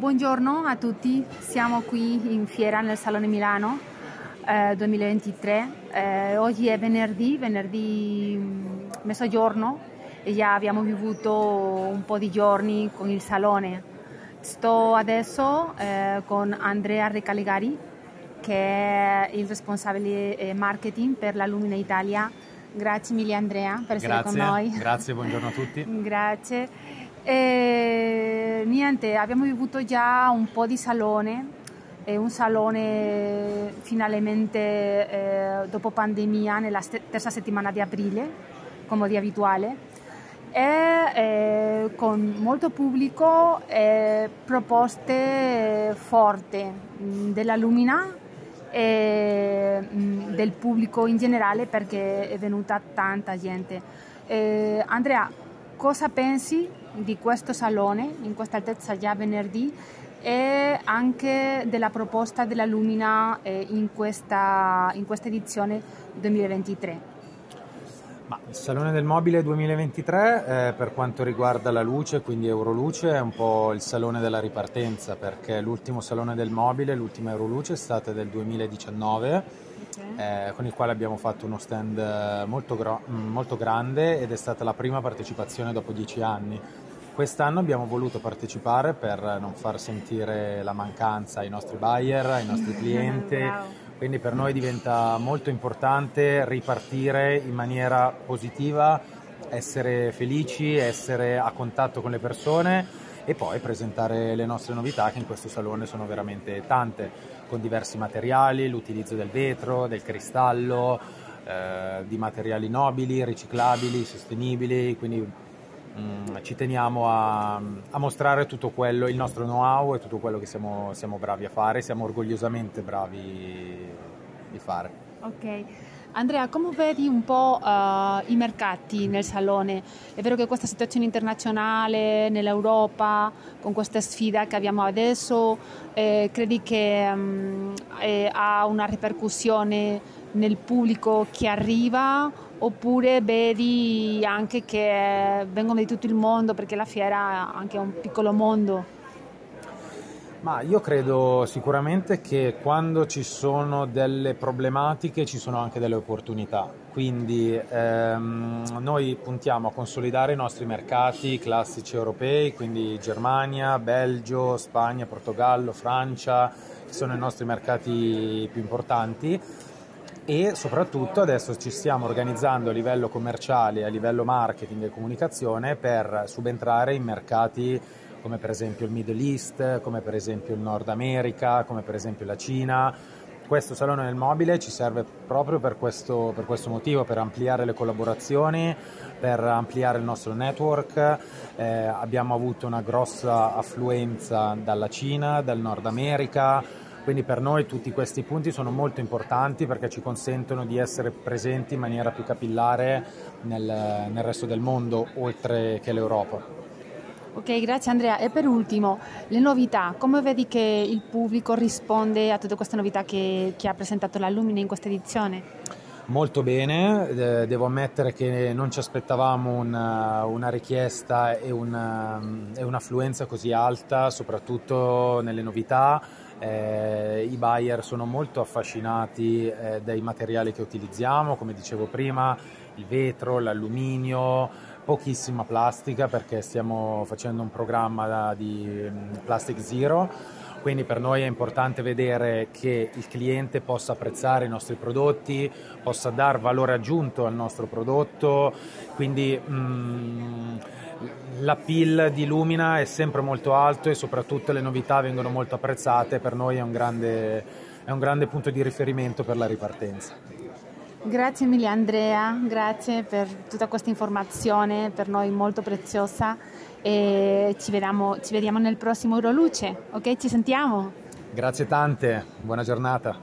Buongiorno a tutti, siamo qui in fiera nel Salone Milano eh, 2023. Eh, oggi è venerdì, venerdì mm, mezzogiorno e già abbiamo vissuto un po' di giorni con il Salone. Sto adesso eh, con Andrea Recalegari che è il responsabile eh, marketing per la Lumina Italia. Grazie mille Andrea per essere Grazie, con noi. Grazie, buongiorno a tutti. Grazie. E, niente, abbiamo avuto già un po' di salone, è un salone finalmente eh, dopo pandemia nella terza settimana di aprile, come di abituale, e eh, con molto pubblico e proposte forti della Lumina e del pubblico in generale perché è venuta tanta gente. Eh, Andrea, cosa pensi di questo salone in questa altezza già venerdì e anche della proposta della Lumina eh, in, questa, in questa edizione 2023? Ma il Salone del Mobile 2023 eh, per quanto riguarda la luce, quindi Euroluce, è un po' il salone della ripartenza perché l'ultimo Salone del Mobile, l'ultima Euroluce è stata del 2019 okay. eh, con il quale abbiamo fatto uno stand eh, molto, gro- mm, molto grande ed è stata la prima partecipazione dopo dieci anni. Quest'anno abbiamo voluto partecipare per non far sentire la mancanza ai nostri buyer, ai nostri clienti. Quindi per noi diventa molto importante ripartire in maniera positiva, essere felici, essere a contatto con le persone e poi presentare le nostre novità che in questo salone sono veramente tante, con diversi materiali, l'utilizzo del vetro, del cristallo, eh, di materiali nobili, riciclabili, sostenibili, quindi Mm, ci teniamo a, a, mostrare tutto quello, il nostro know-how e tutto quello che siamo, siamo bravi a fare, siamo orgogliosamente bravi di fare. Ok. Andrea, come vedi un po' uh, i mercati nel salone? È vero che questa situazione internazionale nell'Europa, con questa sfida che abbiamo adesso, eh, credi che um, eh, ha una ripercussione nel pubblico che arriva oppure vedi anche che vengono di tutto il mondo perché la fiera è anche un piccolo mondo? Ma io credo sicuramente che quando ci sono delle problematiche ci sono anche delle opportunità, quindi ehm, noi puntiamo a consolidare i nostri mercati classici europei, quindi Germania, Belgio, Spagna, Portogallo, Francia, che sono i nostri mercati più importanti. E soprattutto adesso ci stiamo organizzando a livello commerciale, a livello marketing e comunicazione per subentrare in mercati come per esempio il Middle East, come per esempio il Nord America, come per esempio la Cina. Questo salone del mobile ci serve proprio per questo, per questo motivo, per ampliare le collaborazioni, per ampliare il nostro network. Eh, abbiamo avuto una grossa affluenza dalla Cina, dal Nord America, quindi per noi tutti questi punti sono molto importanti perché ci consentono di essere presenti in maniera più capillare nel, nel resto del mondo, oltre che l'Europa. Ok, grazie Andrea. E per ultimo, le novità. Come vedi che il pubblico risponde a tutte queste novità che, che ha presentato la Lumine in questa edizione? Molto bene, devo ammettere che non ci aspettavamo una, una richiesta e, una, e, un'affluenza così alta, soprattutto nelle novità. Eh, I buyer sono molto affascinati eh, dai materiali che utilizziamo, come dicevo prima, il vetro, l'alluminio, pochissima plastica perché stiamo facendo un programma di Plastic Zero, quindi per noi è importante vedere che il cliente possa apprezzare i nostri prodotti, possa dar valore aggiunto al nostro prodotto, quindi mm, l'appeal di Lumina è sempre molto alto e soprattutto le novità vengono molto apprezzate, per noi è un grande, è un grande punto di riferimento per la ripartenza. Grazie mille Andrea, grazie per tutta questa informazione, per noi molto preziosa e ci vediamo, ci vediamo nel prossimo Euroluce, ok? Ci sentiamo? Grazie tante, buona giornata.